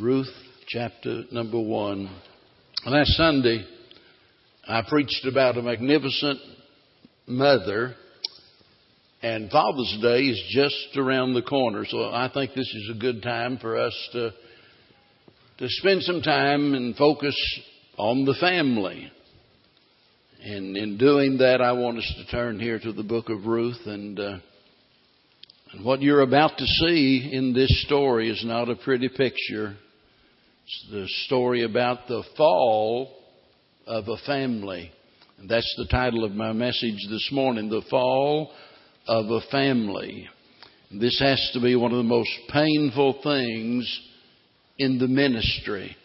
Ruth chapter number one. Last Sunday, I preached about a magnificent mother, and Father's Day is just around the corner, so I think this is a good time for us to, to spend some time and focus on the family. And in doing that, I want us to turn here to the book of Ruth and uh, and what you're about to see in this story is not a pretty picture. It's the story about the fall of a family. And that's the title of my message this morning The Fall of a Family. This has to be one of the most painful things in the ministry.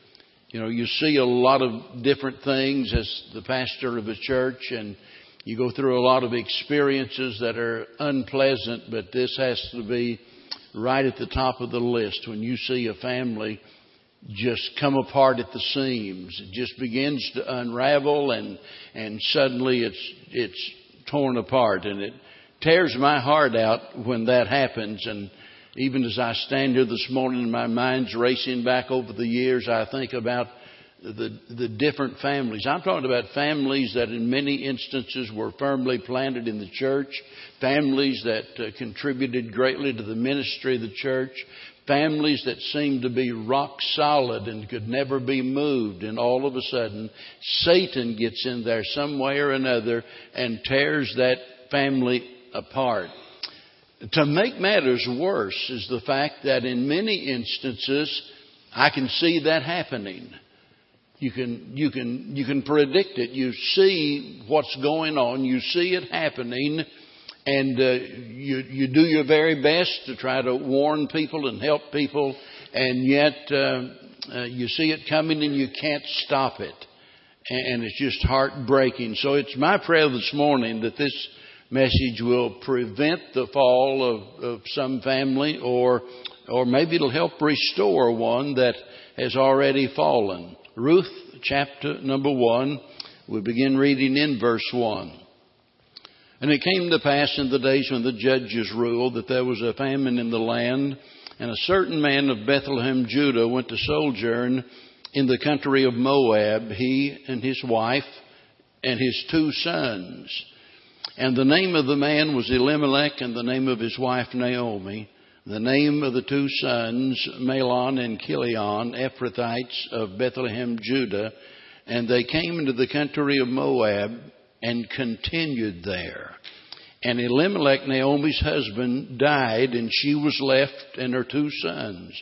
You know, you see a lot of different things as the pastor of a church, and you go through a lot of experiences that are unpleasant, but this has to be right at the top of the list when you see a family just come apart at the seams. It just begins to unravel and and suddenly it's it's torn apart and it tears my heart out when that happens and even as I stand here this morning my mind's racing back over the years, I think about the, the different families. I'm talking about families that in many instances were firmly planted in the church, families that uh, contributed greatly to the ministry of the church, families that seemed to be rock solid and could never be moved, and all of a sudden Satan gets in there some way or another and tears that family apart. To make matters worse is the fact that in many instances I can see that happening. You can, you can, you can predict it. You see what's going on. You see it happening and uh, you, you do your very best to try to warn people and help people and yet uh, uh, you see it coming and you can't stop it. And it's just heartbreaking. So it's my prayer this morning that this message will prevent the fall of, of some family or, or maybe it'll help restore one that has already fallen. Ruth chapter number one. We begin reading in verse one. And it came to pass in the days when the judges ruled that there was a famine in the land, and a certain man of Bethlehem, Judah, went to sojourn in the country of Moab, he and his wife and his two sons. And the name of the man was Elimelech, and the name of his wife Naomi. The name of the two sons, Mahlon and Chilion, Ephrathites of Bethlehem, Judah, and they came into the country of Moab and continued there. And Elimelech, Naomi's husband, died, and she was left and her two sons.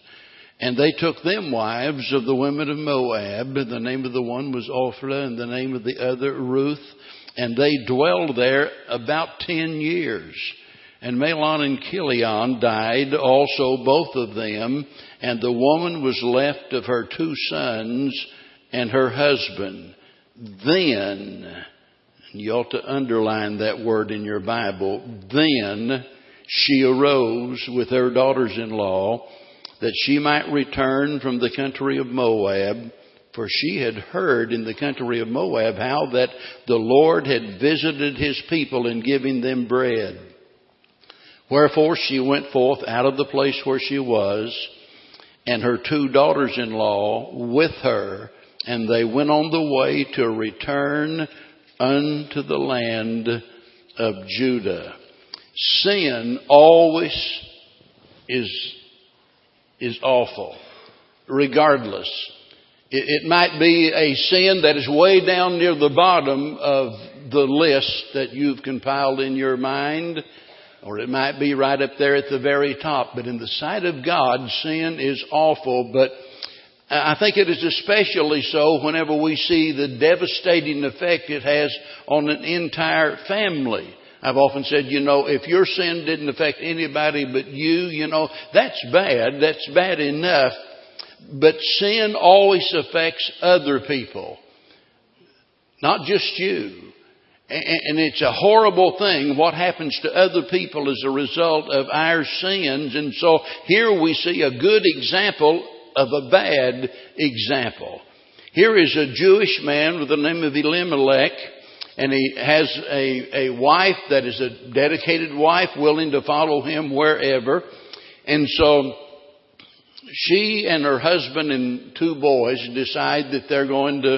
And they took them wives of the women of Moab. The name of the one was Orpah, and the name of the other Ruth. And they dwelled there about ten years. And Mahlon and Chilion died also, both of them, and the woman was left of her two sons and her husband. Then, you ought to underline that word in your Bible, then she arose with her daughters-in-law that she might return from the country of Moab, for she had heard in the country of Moab how that the Lord had visited his people in giving them bread. Wherefore she went forth out of the place where she was, and her two daughters in law with her, and they went on the way to return unto the land of Judah. Sin always is, is awful, regardless. It, it might be a sin that is way down near the bottom of the list that you've compiled in your mind or it might be right up there at the very top. But in the sight of God, sin is awful. But I think it is especially so whenever we see the devastating effect it has on an entire family. I've often said, you know, if your sin didn't affect anybody but you, you know, that's bad. That's bad enough. But sin always affects other people. Not just you. And it's a horrible thing what happens to other people as a result of our sins. And so here we see a good example of a bad example. Here is a Jewish man with the name of Elimelech, and he has a, a wife that is a dedicated wife willing to follow him wherever. And so she and her husband and two boys decide that they're going to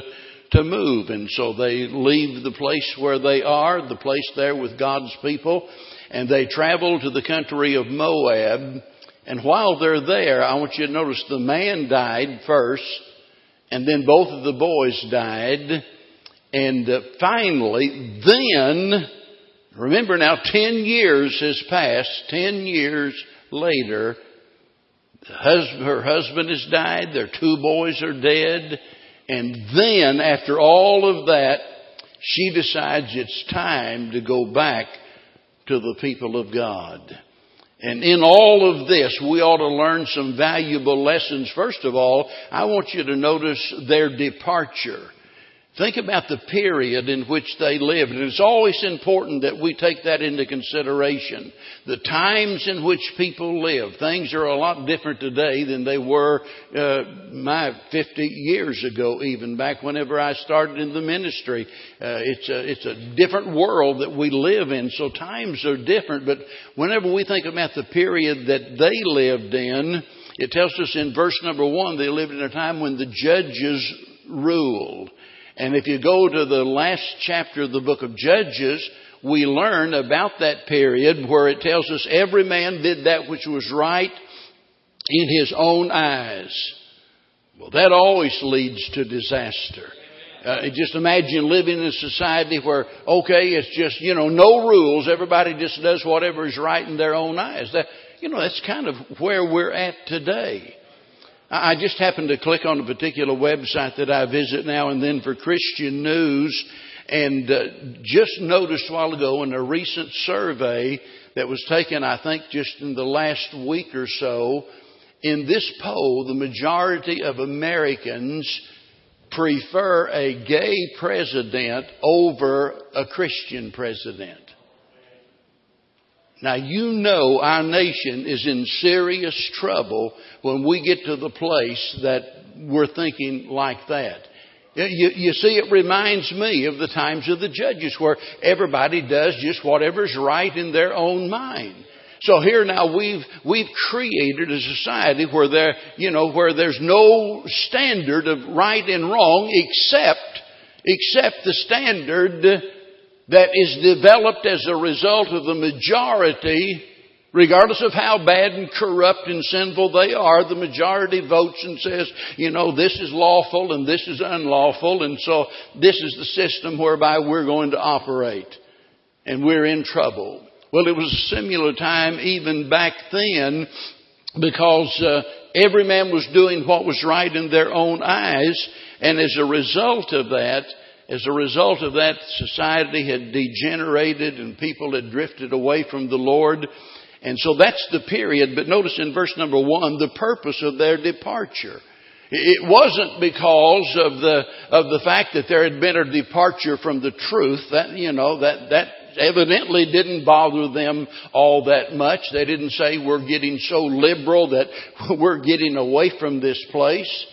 to move. And so they leave the place where they are, the place there with God's people, and they travel to the country of Moab. And while they're there, I want you to notice the man died first, and then both of the boys died. And uh, finally, then, remember now, 10 years has passed, 10 years later, her husband has died, their two boys are dead, and then, after all of that, she decides it's time to go back to the people of God. And in all of this, we ought to learn some valuable lessons. First of all, I want you to notice their departure. Think about the period in which they lived. And it's always important that we take that into consideration. The times in which people live. Things are a lot different today than they were uh, my 50 years ago, even back whenever I started in the ministry. Uh, it's, a, it's a different world that we live in, so times are different. But whenever we think about the period that they lived in, it tells us in verse number one, they lived in a time when the judges ruled. And if you go to the last chapter of the book of Judges, we learn about that period where it tells us every man did that which was right in his own eyes. Well, that always leads to disaster. Uh, just imagine living in a society where, okay, it's just, you know, no rules. Everybody just does whatever is right in their own eyes. That, you know, that's kind of where we're at today. I just happened to click on a particular website that I visit now and then for Christian news and uh, just noticed a while ago in a recent survey that was taken, I think, just in the last week or so, in this poll, the majority of Americans prefer a gay president over a Christian president. Now you know our nation is in serious trouble when we get to the place that we're thinking like that. You, you, see, it reminds me of the times of the judges where everybody does just whatever's right in their own mind. So here now we've, we've created a society where there, you know, where there's no standard of right and wrong except, except the standard that is developed as a result of the majority, regardless of how bad and corrupt and sinful they are, the majority votes and says, you know, this is lawful and this is unlawful, and so this is the system whereby we're going to operate. And we're in trouble. Well, it was a similar time even back then because uh, every man was doing what was right in their own eyes, and as a result of that, as a result of that, society had degenerated and people had drifted away from the Lord. And so that's the period. But notice in verse number one, the purpose of their departure. It wasn't because of the, of the fact that there had been a departure from the truth. That, you know, that, that evidently didn't bother them all that much. They didn't say we're getting so liberal that we're getting away from this place.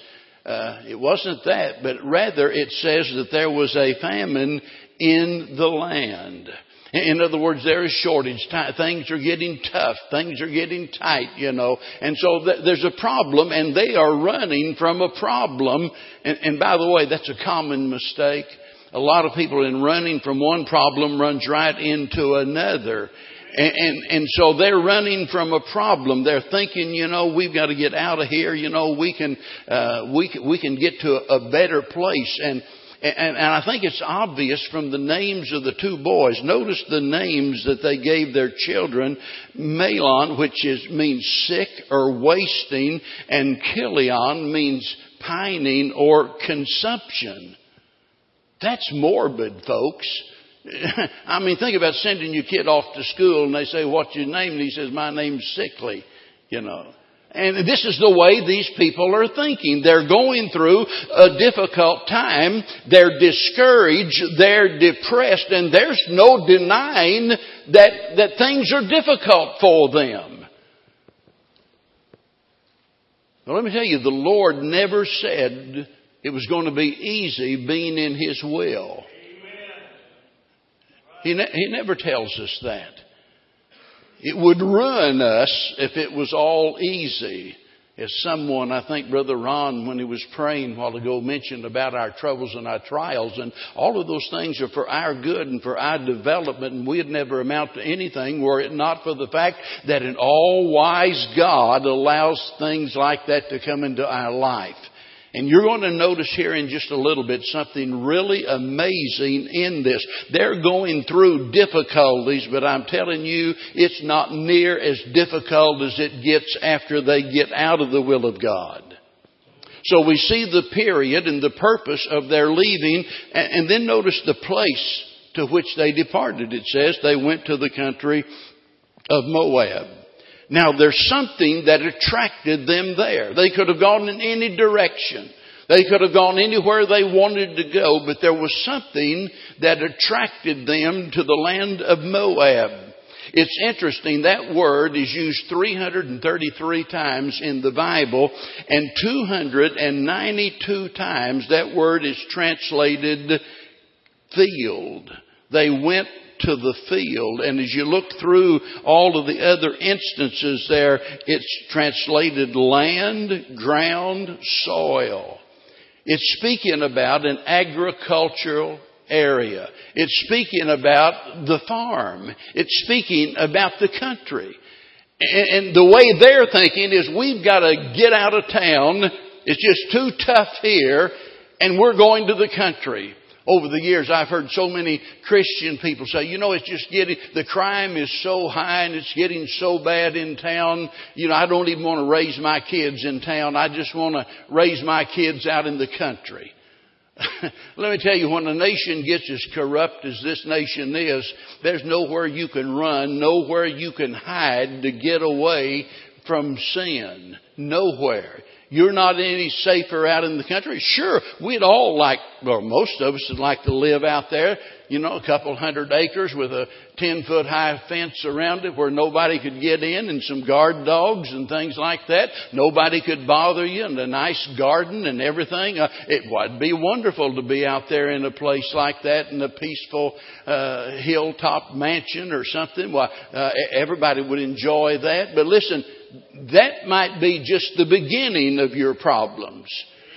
Uh, it wasn't that, but rather it says that there was a famine in the land. In other words, there is shortage. Things are getting tough. Things are getting tight, you know. And so there's a problem and they are running from a problem. And, and by the way, that's a common mistake. A lot of people in running from one problem runs right into another. And, and, and so they're running from a problem. They're thinking, you know, we've got to get out of here. You know, we can, uh, we can, we can get to a, a better place. And, and, and I think it's obvious from the names of the two boys. Notice the names that they gave their children. Mahlon, which is, means sick or wasting, and Chilion means pining or consumption. That's morbid, folks. I mean, think about sending your kid off to school and they say, what's your name? And he says, my name's Sickly, you know. And this is the way these people are thinking. They're going through a difficult time. They're discouraged. They're depressed. And there's no denying that, that things are difficult for them. Well, let me tell you, the Lord never said it was going to be easy being in His will. He, ne- he never tells us that. It would ruin us if it was all easy. As someone, I think Brother Ron, when he was praying a while ago, mentioned about our troubles and our trials, and all of those things are for our good and for our development, and we'd never amount to anything were it not for the fact that an all-wise God allows things like that to come into our life. And you're going to notice here in just a little bit something really amazing in this. They're going through difficulties, but I'm telling you, it's not near as difficult as it gets after they get out of the will of God. So we see the period and the purpose of their leaving, and then notice the place to which they departed. It says they went to the country of Moab. Now there's something that attracted them there. They could have gone in any direction. They could have gone anywhere they wanted to go, but there was something that attracted them to the land of Moab. It's interesting, that word is used 333 times in the Bible, and 292 times that word is translated field. They went to the field. And as you look through all of the other instances there, it's translated land, ground, soil. It's speaking about an agricultural area. It's speaking about the farm. It's speaking about the country. And the way they're thinking is we've got to get out of town. It's just too tough here and we're going to the country. Over the years, I've heard so many Christian people say, you know, it's just getting, the crime is so high and it's getting so bad in town. You know, I don't even want to raise my kids in town. I just want to raise my kids out in the country. Let me tell you, when a nation gets as corrupt as this nation is, there's nowhere you can run, nowhere you can hide to get away from sin. Nowhere. You're not any safer out in the country. Sure, we'd all like, or most of us would like to live out there, you know, a couple hundred acres with a 10 foot high fence around it where nobody could get in and some guard dogs and things like that. Nobody could bother you and a nice garden and everything. Uh, it would be wonderful to be out there in a place like that in a peaceful uh, hilltop mansion or something. Well, uh, everybody would enjoy that. But listen, that might be just the beginning of your problems.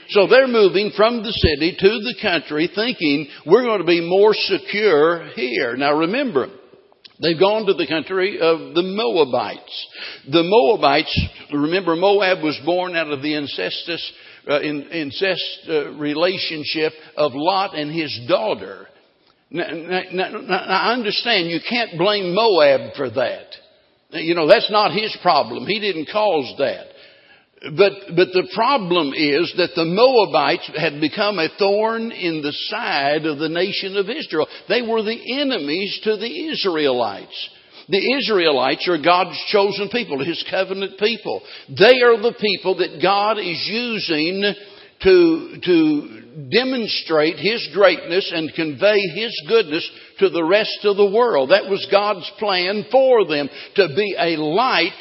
So they're moving from the city to the country thinking we're going to be more secure here. Now remember, They've gone to the country of the Moabites. The Moabites, remember Moab was born out of the incestuous, uh, incest uh, relationship of Lot and his daughter. Now, now, now, I understand you can't blame Moab for that. You know, that's not his problem. He didn't cause that. But, but the problem is that the Moabites had become a thorn in the side of the nation of Israel. They were the enemies to the Israelites. The Israelites are God's chosen people, His covenant people. They are the people that God is using to, to demonstrate His greatness and convey His goodness to the rest of the world. That was God's plan for them, to be a light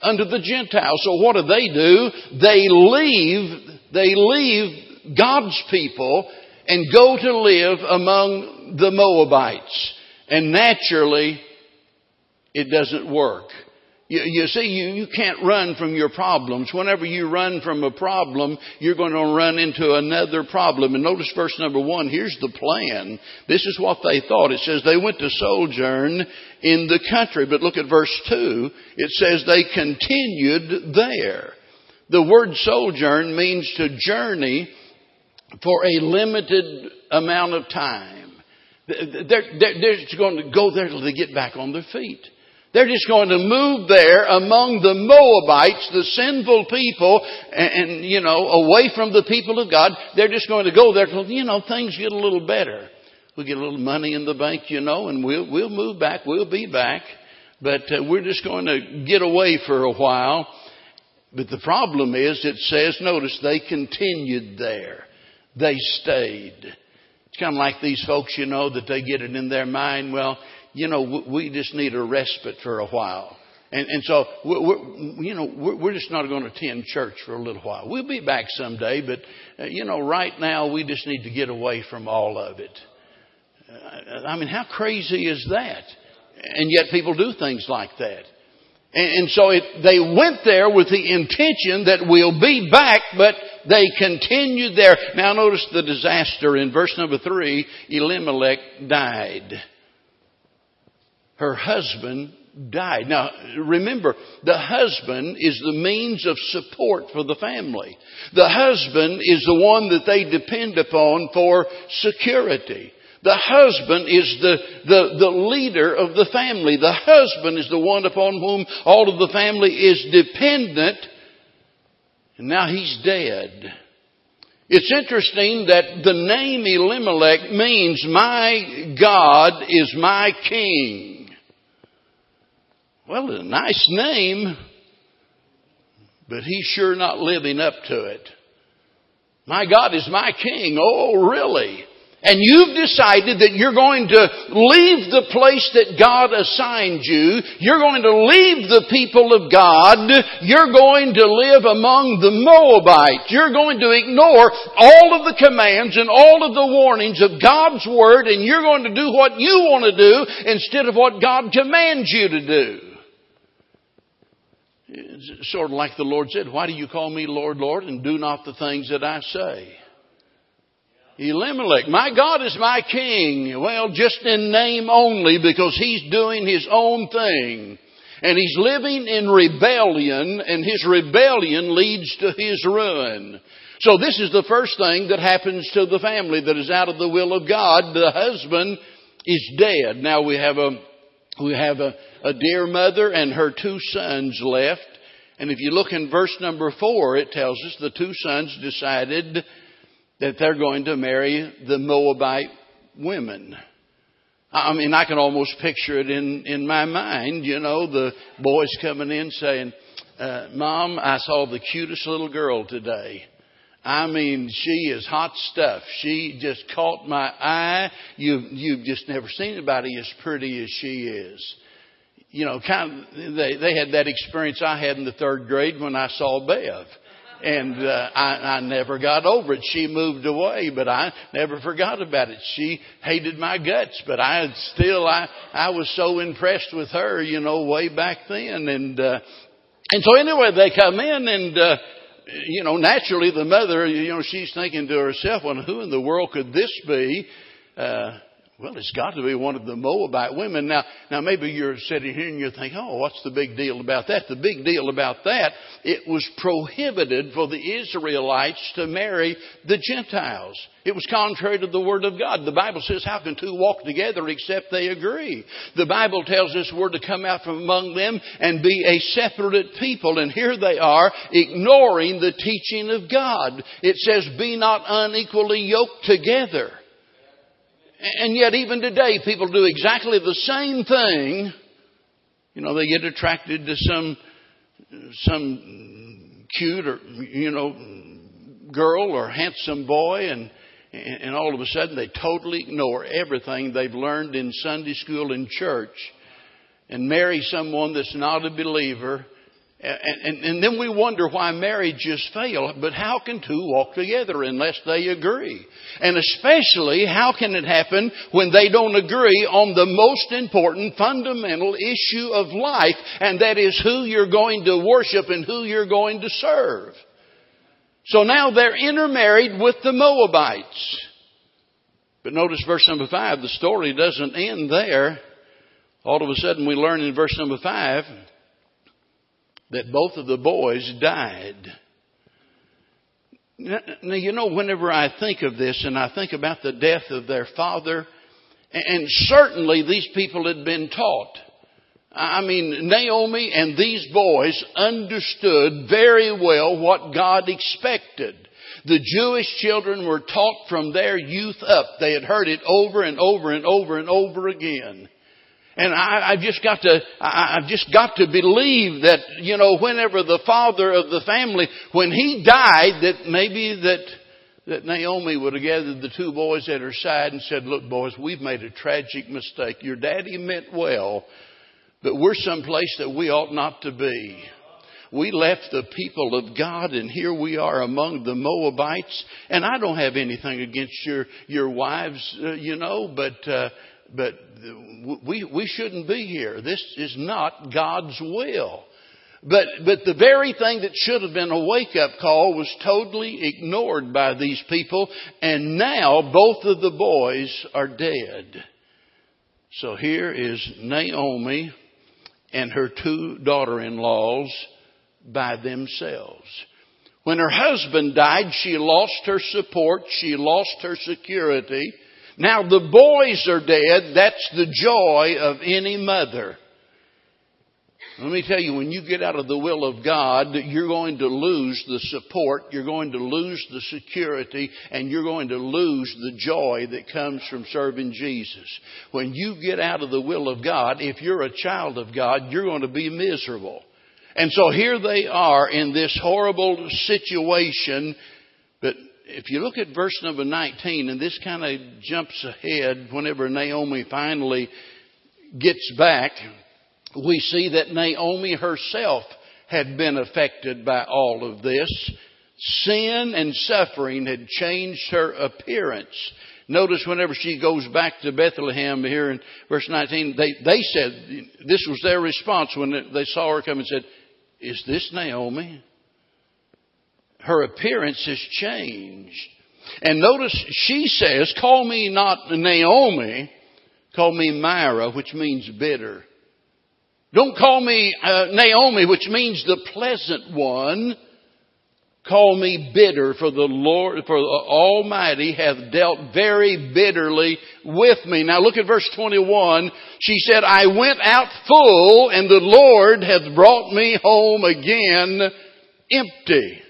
unto the Gentiles. So what do they do? They leave, they leave God's people and go to live among the Moabites. And naturally, it doesn't work. You, you see, you, you can't run from your problems. Whenever you run from a problem, you're going to run into another problem. And notice verse number one. Here's the plan. This is what they thought. It says they went to sojourn in the country. But look at verse two. It says they continued there. The word sojourn means to journey for a limited amount of time. They're, they're, they're just going to go there till they get back on their feet. They're just going to move there among the Moabites, the sinful people, and, and, you know, away from the people of God. They're just going to go there till, you know, things get a little better. We get a little money in the bank, you know, and we'll, we'll move back. We'll be back. But uh, we're just going to get away for a while. But the problem is, it says, notice, they continued there. They stayed. It's kind of like these folks, you know, that they get it in their mind, well, you know, we just need a respite for a while. And, and so, we're, you know, we're, we're just not going to attend church for a little while. We'll be back someday, but, uh, you know, right now we just need to get away from all of it. Uh, I mean, how crazy is that? And yet people do things like that. And, and so it, they went there with the intention that we'll be back, but they continued there. Now notice the disaster in verse number three. Elimelech died. Her husband died. Now, remember, the husband is the means of support for the family. The husband is the one that they depend upon for security. The husband is the, the, the leader of the family. The husband is the one upon whom all of the family is dependent. And now he's dead. It's interesting that the name Elimelech means my God is my king. Well, a nice name, but he's sure not living up to it. My God is my king. Oh, really? And you've decided that you're going to leave the place that God assigned you. You're going to leave the people of God. You're going to live among the Moabites. You're going to ignore all of the commands and all of the warnings of God's Word and you're going to do what you want to do instead of what God commands you to do. Sort of like the Lord said, why do you call me Lord, Lord, and do not the things that I say? Elimelech, my God is my king. Well, just in name only because he's doing his own thing. And he's living in rebellion and his rebellion leads to his ruin. So this is the first thing that happens to the family that is out of the will of God. The husband is dead. Now we have a, we have a, a dear mother and her two sons left. And if you look in verse number four, it tells us the two sons decided that they're going to marry the Moabite women. I mean, I can almost picture it in, in my mind, you know, the boys coming in saying, uh, Mom, I saw the cutest little girl today. I mean, she is hot stuff. She just caught my eye. You, you've just never seen anybody as pretty as she is. You know, kind of, they, they had that experience I had in the third grade when I saw Bev and uh, I, I never got over it. She moved away, but I never forgot about it. She hated my guts, but I still I I was so impressed with her, you know, way back then, and uh, and so anyway, they come in and. Uh, you know, naturally the mother, you know, she's thinking to herself, well, who in the world could this be? Uh, well, it's got to be one of the Moabite women. Now, now maybe you're sitting here and you're thinking, oh, what's the big deal about that? The big deal about that, it was prohibited for the Israelites to marry the Gentiles. It was contrary to the Word of God. The Bible says, how can two walk together except they agree? The Bible tells us we're to come out from among them and be a separate people. And here they are ignoring the teaching of God. It says, be not unequally yoked together. And yet even today people do exactly the same thing. You know, they get attracted to some, some cute or, you know, girl or handsome boy and, and all of a sudden they totally ignore everything they've learned in Sunday school and church and marry someone that's not a believer and, and, and, then we wonder why marriages fail. But how can two walk together unless they agree? And especially, how can it happen when they don't agree on the most important fundamental issue of life, and that is who you're going to worship and who you're going to serve? So now they're intermarried with the Moabites. But notice verse number five, the story doesn't end there. All of a sudden we learn in verse number five, that both of the boys died. Now, you know, whenever I think of this and I think about the death of their father, and certainly these people had been taught. I mean, Naomi and these boys understood very well what God expected. The Jewish children were taught from their youth up. They had heard it over and over and over and over again. And I, I've just got to, I, I've just got to believe that, you know, whenever the father of the family, when he died, that maybe that, that Naomi would have gathered the two boys at her side and said, look boys, we've made a tragic mistake. Your daddy meant well, but we're someplace that we ought not to be. We left the people of God and here we are among the Moabites. And I don't have anything against your, your wives, uh, you know, but, uh, but we, we shouldn't be here. This is not God's will. But, but the very thing that should have been a wake up call was totally ignored by these people, and now both of the boys are dead. So here is Naomi and her two daughter in laws by themselves. When her husband died, she lost her support, she lost her security. Now the boys are dead, that's the joy of any mother. Let me tell you, when you get out of the will of God, you're going to lose the support, you're going to lose the security, and you're going to lose the joy that comes from serving Jesus. When you get out of the will of God, if you're a child of God, you're going to be miserable. And so here they are in this horrible situation. If you look at verse number 19, and this kind of jumps ahead whenever Naomi finally gets back we see that Naomi herself had been affected by all of this. Sin and suffering had changed her appearance. Notice whenever she goes back to Bethlehem here in verse 19, they, they said, this was their response when they saw her come and said, Is this Naomi? Her appearance has changed. And notice she says, Call me not Naomi, call me Mara, which means bitter. Don't call me uh, Naomi, which means the pleasant one. Call me bitter, for the Lord, for the Almighty hath dealt very bitterly with me. Now look at verse 21. She said, I went out full, and the Lord hath brought me home again empty.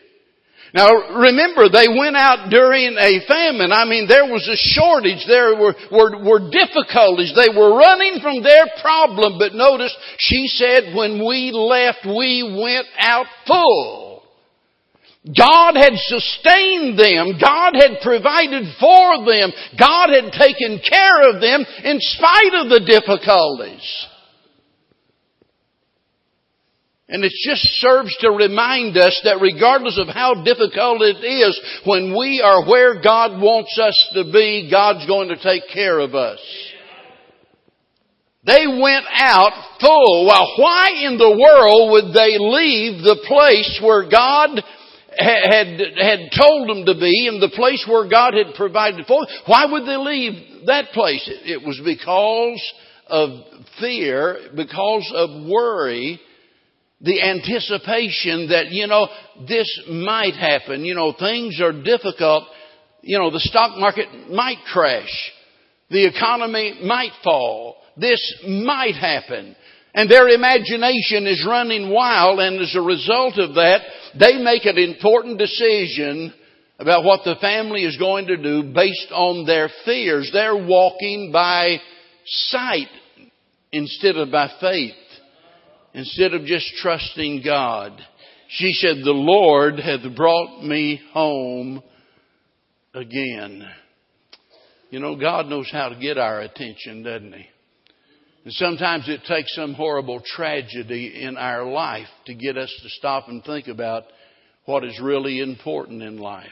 Now remember, they went out during a famine. I mean, there was a shortage. There were, were, were, difficulties. They were running from their problem. But notice, she said, when we left, we went out full. God had sustained them. God had provided for them. God had taken care of them in spite of the difficulties. And it just serves to remind us that regardless of how difficult it is, when we are where God wants us to be, God's going to take care of us. They went out full. Well, why in the world would they leave the place where God had, had told them to be and the place where God had provided for them? Why would they leave that place? It was because of fear, because of worry, the anticipation that, you know, this might happen. You know, things are difficult. You know, the stock market might crash. The economy might fall. This might happen. And their imagination is running wild and as a result of that, they make an important decision about what the family is going to do based on their fears. They're walking by sight instead of by faith instead of just trusting God. She said, the Lord hath brought me home again. You know, God knows how to get our attention, doesn't He? And sometimes it takes some horrible tragedy in our life to get us to stop and think about what is really important in life.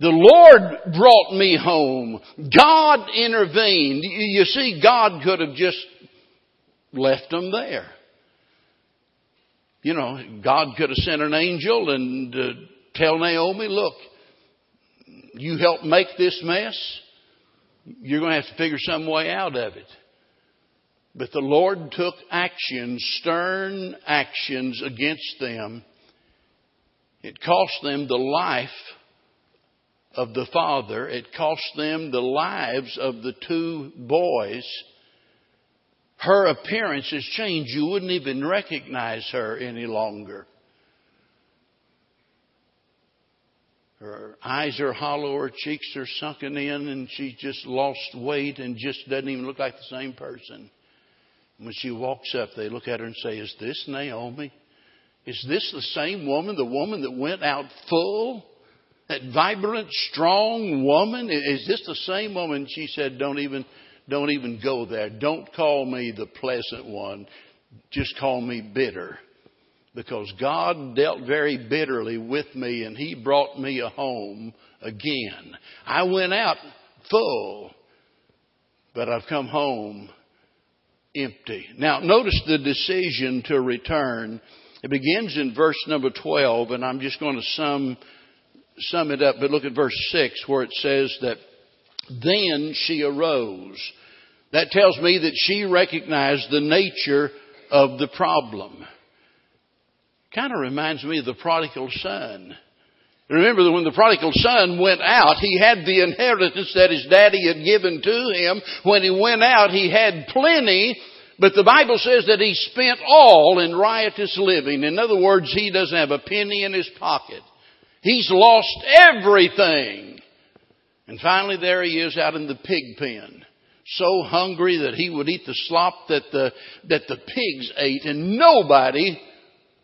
The Lord brought me home. God intervened. You see, God could have just left them there you know, God could have sent an angel and uh, tell Naomi, look, you helped make this mess. You're going to have to figure some way out of it. But the Lord took actions, stern actions against them. It cost them the life of the father. It cost them the lives of the two boys her appearance has changed. You wouldn't even recognize her any longer. Her eyes are hollow, her cheeks are sunken in, and she just lost weight and just doesn't even look like the same person. When she walks up, they look at her and say, Is this Naomi? Is this the same woman, the woman that went out full? That vibrant, strong woman? Is this the same woman? She said, Don't even don't even go there. Don't call me the pleasant one. Just call me bitter. Because God dealt very bitterly with me and He brought me a home again. I went out full, but I've come home empty. Now, notice the decision to return. It begins in verse number 12, and I'm just going to sum, sum it up, but look at verse 6 where it says that then she arose. That tells me that she recognized the nature of the problem. Kind of reminds me of the prodigal son. Remember that when the prodigal son went out, he had the inheritance that his daddy had given to him. When he went out, he had plenty, but the Bible says that he spent all in riotous living. In other words, he doesn't have a penny in his pocket. He's lost everything. And finally there he is out in the pig pen. So hungry that he would eat the slop that the, that the pigs ate and nobody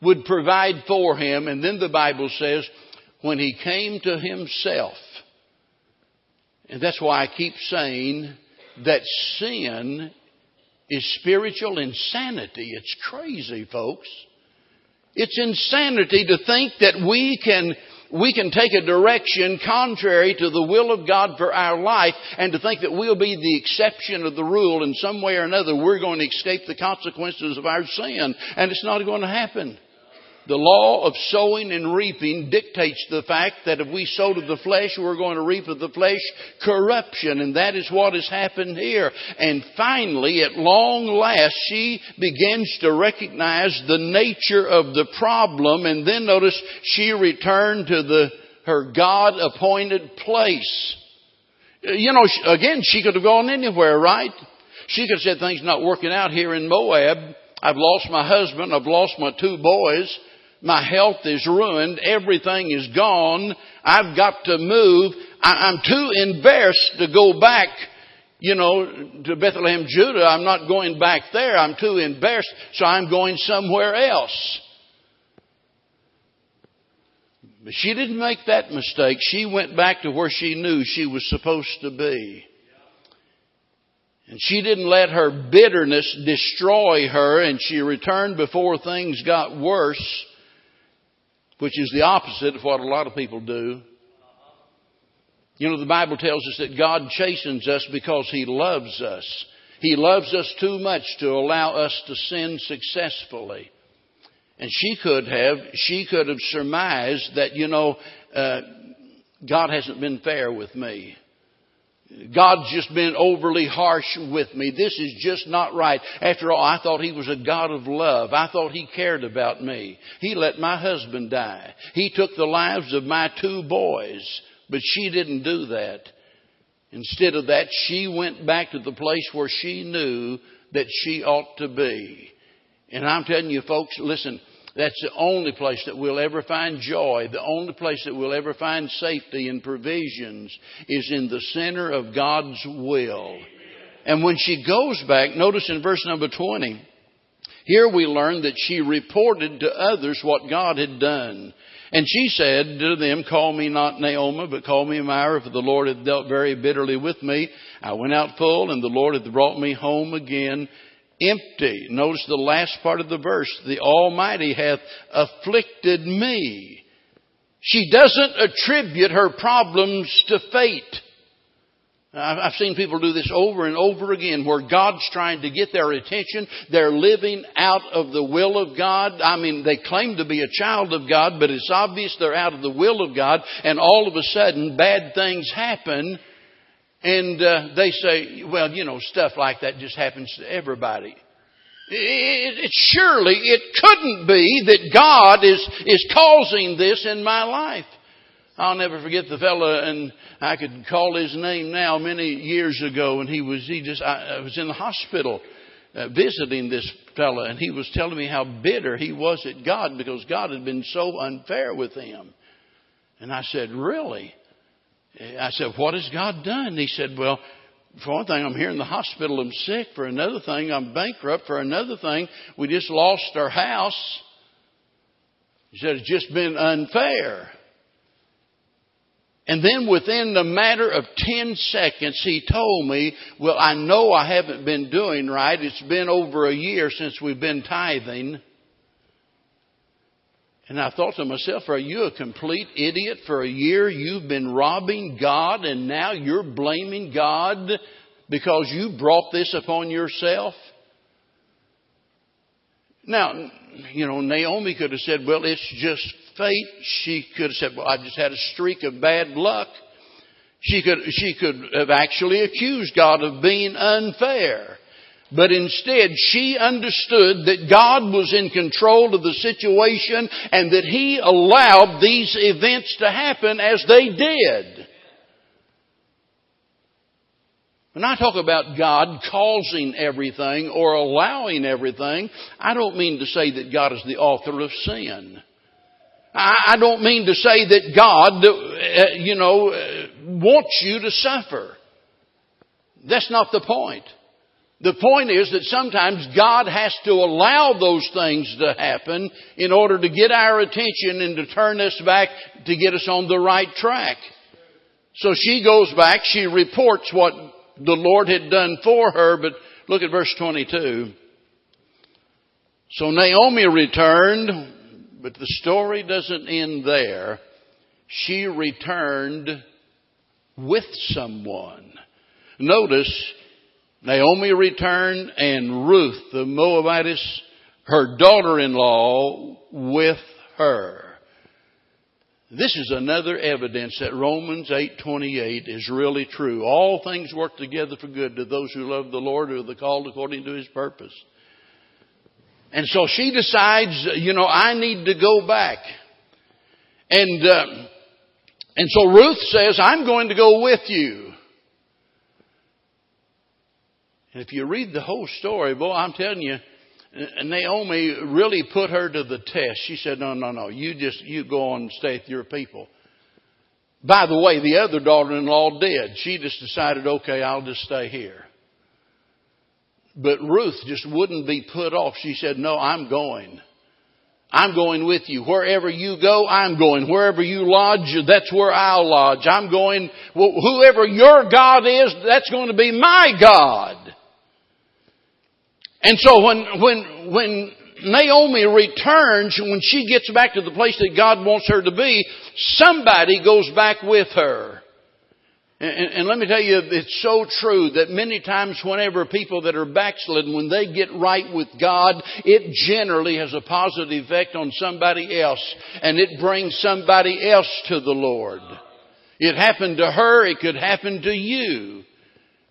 would provide for him. And then the Bible says, when he came to himself, and that's why I keep saying that sin is spiritual insanity. It's crazy, folks. It's insanity to think that we can we can take a direction contrary to the will of God for our life and to think that we'll be the exception of the rule in some way or another we're going to escape the consequences of our sin and it's not going to happen. The law of sowing and reaping dictates the fact that if we sow to the flesh, we're going to reap of the flesh corruption. And that is what has happened here. And finally, at long last, she begins to recognize the nature of the problem. And then notice she returned to the, her God appointed place. You know, again, she could have gone anywhere, right? She could have said things not working out here in Moab. I've lost my husband. I've lost my two boys. My health is ruined. Everything is gone. I've got to move. I, am too embarrassed to go back, you know, to Bethlehem, Judah. I'm not going back there. I'm too embarrassed, so I'm going somewhere else. But she didn't make that mistake. She went back to where she knew she was supposed to be. And she didn't let her bitterness destroy her, and she returned before things got worse which is the opposite of what a lot of people do. You know, the Bible tells us that God chastens us because He loves us. He loves us too much to allow us to sin successfully. And she could have, she could have surmised that, you know, uh, God hasn't been fair with me. God's just been overly harsh with me. This is just not right. After all, I thought He was a God of love. I thought He cared about me. He let my husband die. He took the lives of my two boys. But she didn't do that. Instead of that, she went back to the place where she knew that she ought to be. And I'm telling you folks, listen, that's the only place that we'll ever find joy. The only place that we'll ever find safety and provisions is in the center of God's will. And when she goes back, notice in verse number 20, here we learn that she reported to others what God had done. And she said to them, Call me not Naomi, but call me Mara, for the Lord hath dealt very bitterly with me. I went out full, and the Lord hath brought me home again empty. Notice the last part of the verse. The Almighty hath afflicted me. She doesn't attribute her problems to fate. I've seen people do this over and over again where God's trying to get their attention. They're living out of the will of God. I mean, they claim to be a child of God, but it's obvious they're out of the will of God and all of a sudden bad things happen and uh, they say, well, you know, stuff like that just happens to everybody. It, it, surely it couldn't be that God is, is causing this in my life. I'll never forget the fellow, and I could call his name now many years ago, and he was, he just, I, I was in the hospital uh, visiting this fellow, and he was telling me how bitter he was at God because God had been so unfair with him. And I said, really? I said, what has God done? He said, well, for one thing, I'm here in the hospital. I'm sick. For another thing, I'm bankrupt. For another thing, we just lost our house. He said, it's just been unfair. And then within the matter of 10 seconds, he told me, well, I know I haven't been doing right. It's been over a year since we've been tithing. And I thought to myself, are you a complete idiot? For a year you've been robbing God and now you're blaming God because you brought this upon yourself? Now, you know, Naomi could have said, well, it's just fate. She could have said, well, I just had a streak of bad luck. She could, she could have actually accused God of being unfair. But instead, she understood that God was in control of the situation and that He allowed these events to happen as they did. When I talk about God causing everything or allowing everything, I don't mean to say that God is the author of sin. I don't mean to say that God, uh, you know, uh, wants you to suffer. That's not the point. The point is that sometimes God has to allow those things to happen in order to get our attention and to turn us back to get us on the right track. So she goes back, she reports what the Lord had done for her, but look at verse 22. So Naomi returned, but the story doesn't end there. She returned with someone. Notice, Naomi returned and Ruth, the Moabitess, her daughter-in-law, with her. This is another evidence that Romans 8:28 is really true. All things work together for good to those who love the Lord who are called according to his purpose. And so she decides, you know, I need to go back. And uh, and so Ruth says, I'm going to go with you. And if you read the whole story, boy, I'm telling you, Naomi really put her to the test. She said, no, no, no, you just, you go on and stay with your people. By the way, the other daughter-in-law did. She just decided, okay, I'll just stay here. But Ruth just wouldn't be put off. She said, no, I'm going. I'm going with you. Wherever you go, I'm going. Wherever you lodge, that's where I'll lodge. I'm going, well, whoever your God is, that's going to be my God. And so when, when, when Naomi returns, when she gets back to the place that God wants her to be, somebody goes back with her. And, and, let me tell you, it's so true that many times whenever people that are backslidden, when they get right with God, it generally has a positive effect on somebody else. And it brings somebody else to the Lord. It happened to her, it could happen to you.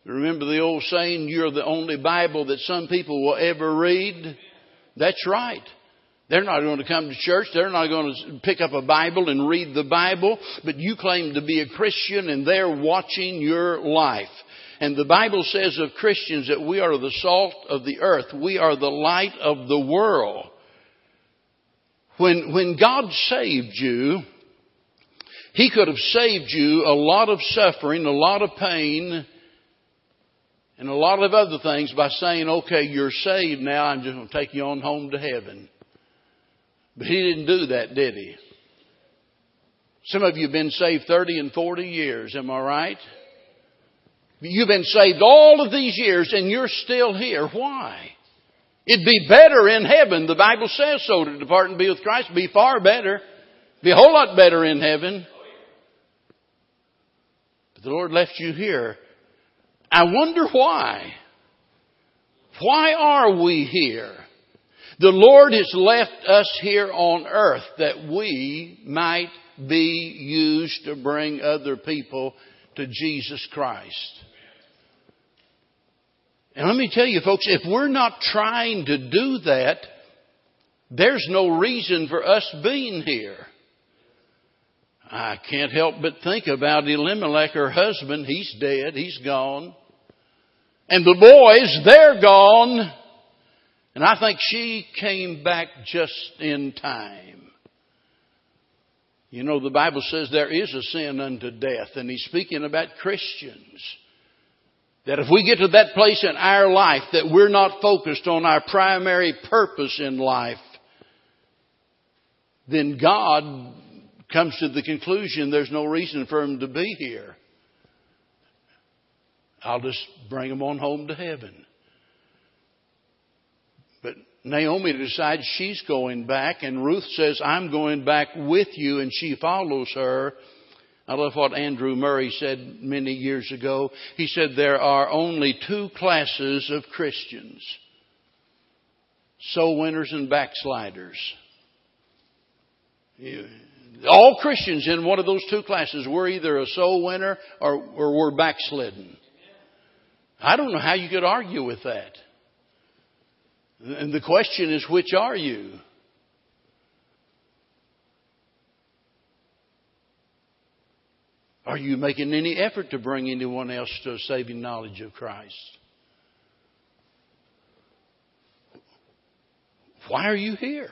Remember the old saying, you're the only Bible that some people will ever read? That's right. They're not going to come to church. They're not going to pick up a Bible and read the Bible, but you claim to be a Christian and they're watching your life. And the Bible says of Christians that we are the salt of the earth. We are the light of the world. When, when God saved you, He could have saved you a lot of suffering, a lot of pain, and a lot of other things by saying, okay, you're saved now, I'm just going to take you on home to heaven. But he didn't do that, did he? Some of you have been saved 30 and 40 years, am I right? You've been saved all of these years and you're still here. Why? It'd be better in heaven. The Bible says so to depart and be with Christ. Be far better. Be a whole lot better in heaven. But the Lord left you here I wonder why. Why are we here? The Lord has left us here on earth that we might be used to bring other people to Jesus Christ. And let me tell you folks, if we're not trying to do that, there's no reason for us being here. I can't help but think about Elimelech, her husband. He's dead. He's gone. And the boys, they're gone. And I think she came back just in time. You know, the Bible says there is a sin unto death, and he's speaking about Christians. That if we get to that place in our life that we're not focused on our primary purpose in life, then God comes to the conclusion there's no reason for him to be here. I'll just bring them on home to heaven. But Naomi decides she's going back, and Ruth says, I'm going back with you, and she follows her. I love what Andrew Murray said many years ago. He said there are only two classes of Christians. Soul winners and backsliders. All Christians in one of those two classes, we're either a soul winner or, or we're backslidden. I don't know how you could argue with that. And the question is, which are you? Are you making any effort to bring anyone else to a saving knowledge of Christ? Why are you here?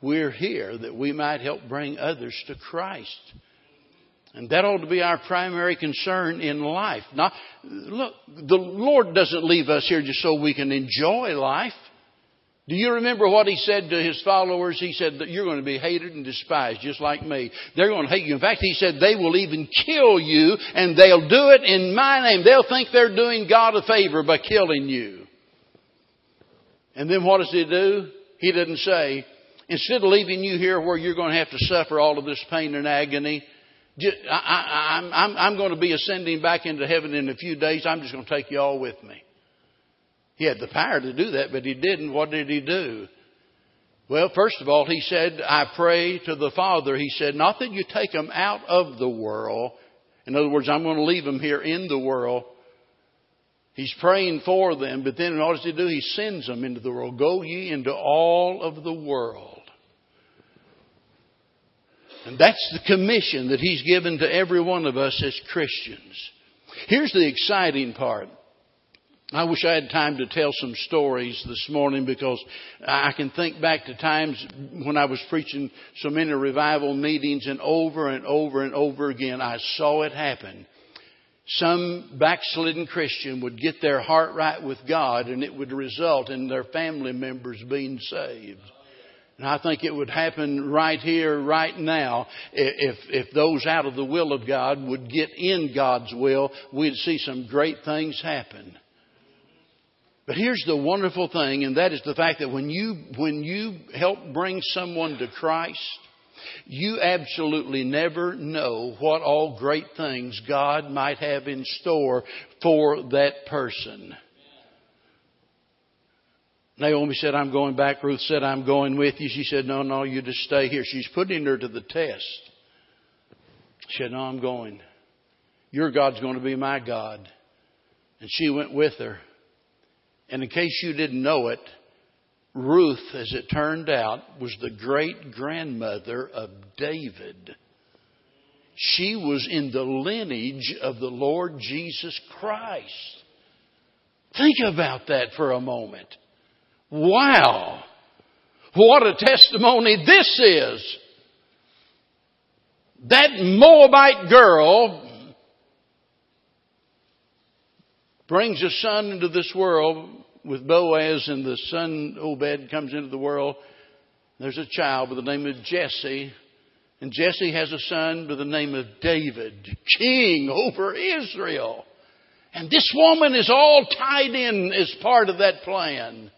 We're here that we might help bring others to Christ. And that ought to be our primary concern in life. Now, look, the Lord doesn't leave us here just so we can enjoy life. Do you remember what he said to his followers? He said that you're going to be hated and despised just like me. They're going to hate you. In fact, he said they will even kill you and they'll do it in my name. They'll think they're doing God a favor by killing you. And then what does he do? He didn't say, instead of leaving you here where you're going to have to suffer all of this pain and agony, I, am going to be ascending back into heaven in a few days. I'm just going to take you all with me. He had the power to do that, but he didn't. What did he do? Well, first of all, he said, I pray to the Father. He said, not that you take them out of the world. In other words, I'm going to leave them here in the world. He's praying for them, but then what does he do? He sends them into the world. Go ye into all of the world. And that's the commission that he's given to every one of us as Christians. Here's the exciting part. I wish I had time to tell some stories this morning because I can think back to times when I was preaching so many revival meetings and over and over and over again I saw it happen. Some backslidden Christian would get their heart right with God and it would result in their family members being saved. And I think it would happen right here, right now, if, if those out of the will of God would get in God's will, we'd see some great things happen. But here's the wonderful thing, and that is the fact that when you, when you help bring someone to Christ, you absolutely never know what all great things God might have in store for that person. Naomi said, I'm going back. Ruth said, I'm going with you. She said, No, no, you just stay here. She's putting her to the test. She said, No, I'm going. Your God's going to be my God. And she went with her. And in case you didn't know it, Ruth, as it turned out, was the great grandmother of David. She was in the lineage of the Lord Jesus Christ. Think about that for a moment. Wow! What a testimony this is! That Moabite girl brings a son into this world with Boaz, and the son Obed comes into the world. There's a child by the name of Jesse, and Jesse has a son by the name of David, king over Israel. And this woman is all tied in as part of that plan.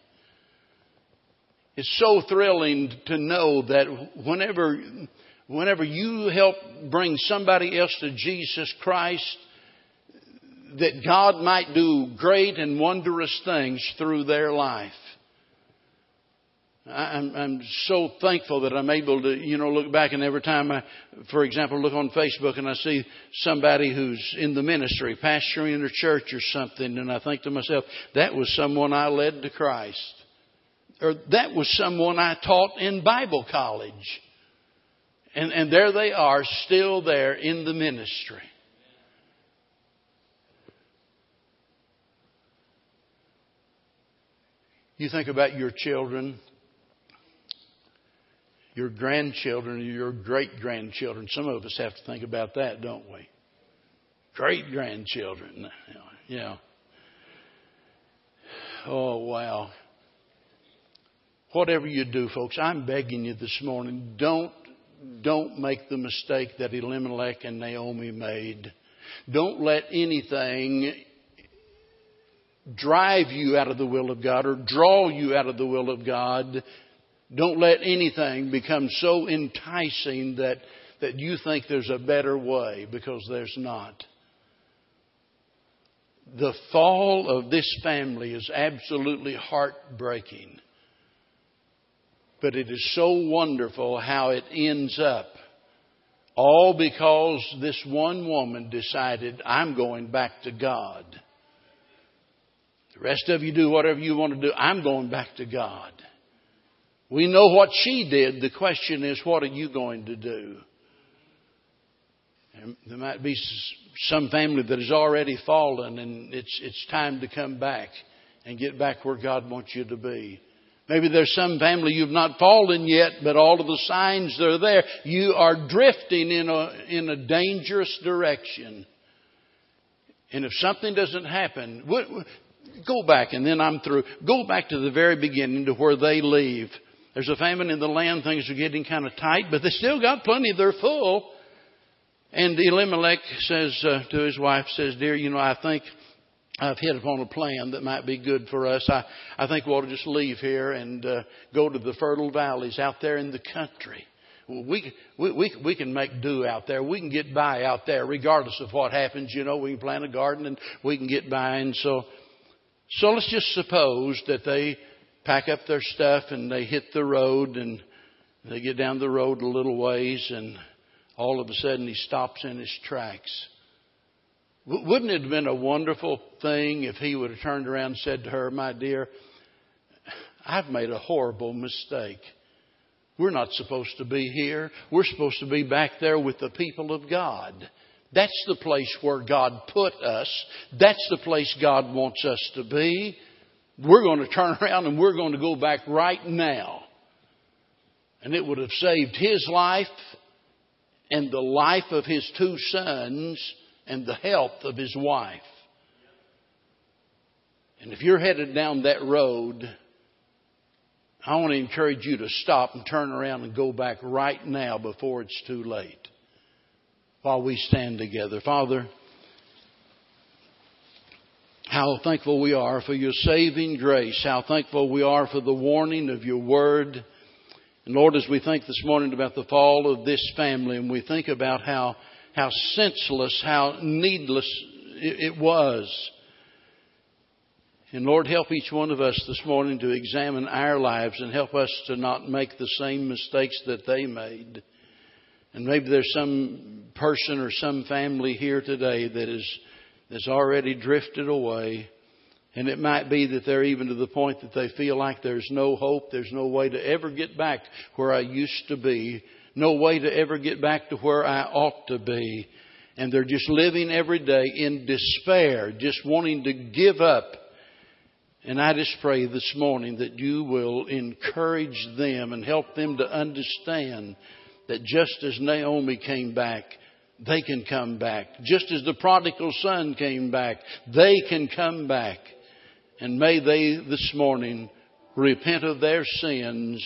It's so thrilling to know that whenever, whenever you help bring somebody else to Jesus Christ, that God might do great and wondrous things through their life. I'm, I'm so thankful that I'm able to, you know, look back and every time I, for example, look on Facebook and I see somebody who's in the ministry, pastoring in a church or something, and I think to myself, that was someone I led to Christ. Or that was someone I taught in Bible college. And, and there they are, still there in the ministry. You think about your children, your grandchildren, your great grandchildren. Some of us have to think about that, don't we? Great grandchildren. Yeah. Oh, wow. Whatever you do, folks, I'm begging you this morning, don't, don't make the mistake that Elimelech and Naomi made. Don't let anything drive you out of the will of God or draw you out of the will of God Don't let anything become so enticing that, that you think there's a better way because there's not. The fall of this family is absolutely heartbreaking. But it is so wonderful how it ends up. All because this one woman decided, I'm going back to God. The rest of you do whatever you want to do. I'm going back to God. We know what she did. The question is, what are you going to do? And there might be some family that has already fallen and it's, it's time to come back and get back where God wants you to be. Maybe there's some family you've not fallen yet, but all of the signs are there. You are drifting in a, in a dangerous direction. And if something doesn't happen, go back and then I'm through. Go back to the very beginning to where they leave. There's a famine in the land. Things are getting kind of tight, but they still got plenty. They're full. And Elimelech says uh, to his wife, says, Dear, you know, I think I've hit upon a plan that might be good for us. I, I think we ought to just leave here and uh, go to the fertile valleys out there in the country. We, we, we, we can make do out there. We can get by out there regardless of what happens. You know, we can plant a garden and we can get by. And so, so let's just suppose that they pack up their stuff and they hit the road and they get down the road a little ways and all of a sudden he stops in his tracks. Wouldn't it have been a wonderful thing if he would have turned around and said to her, My dear, I've made a horrible mistake. We're not supposed to be here. We're supposed to be back there with the people of God. That's the place where God put us. That's the place God wants us to be. We're going to turn around and we're going to go back right now. And it would have saved his life and the life of his two sons and the health of his wife. And if you're headed down that road, I want to encourage you to stop and turn around and go back right now before it's too late. While we stand together. Father, how thankful we are for your saving grace. How thankful we are for the warning of your word. And Lord, as we think this morning about the fall of this family and we think about how, how senseless, how needless it, was. And Lord, help each one of us this morning to examine our lives and help us to not make the same mistakes that they made. And maybe there's some person or some family here today that is that's already drifted away. And it might be that they're even to the point that they feel like there's no hope, there's no way to ever get back where I used to be, no way to ever get back to where I ought to be. And they're just living every day in despair, just wanting to give up. And I just pray this morning that you will encourage them and help them to understand that just as Naomi came back, they can come back. Just as the prodigal son came back, they can come back. And may they this morning repent of their sins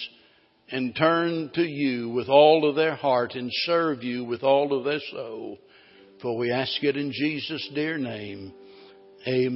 and turn to you with all of their heart and serve you with all of their soul. For we ask it in Jesus' dear name. Amen.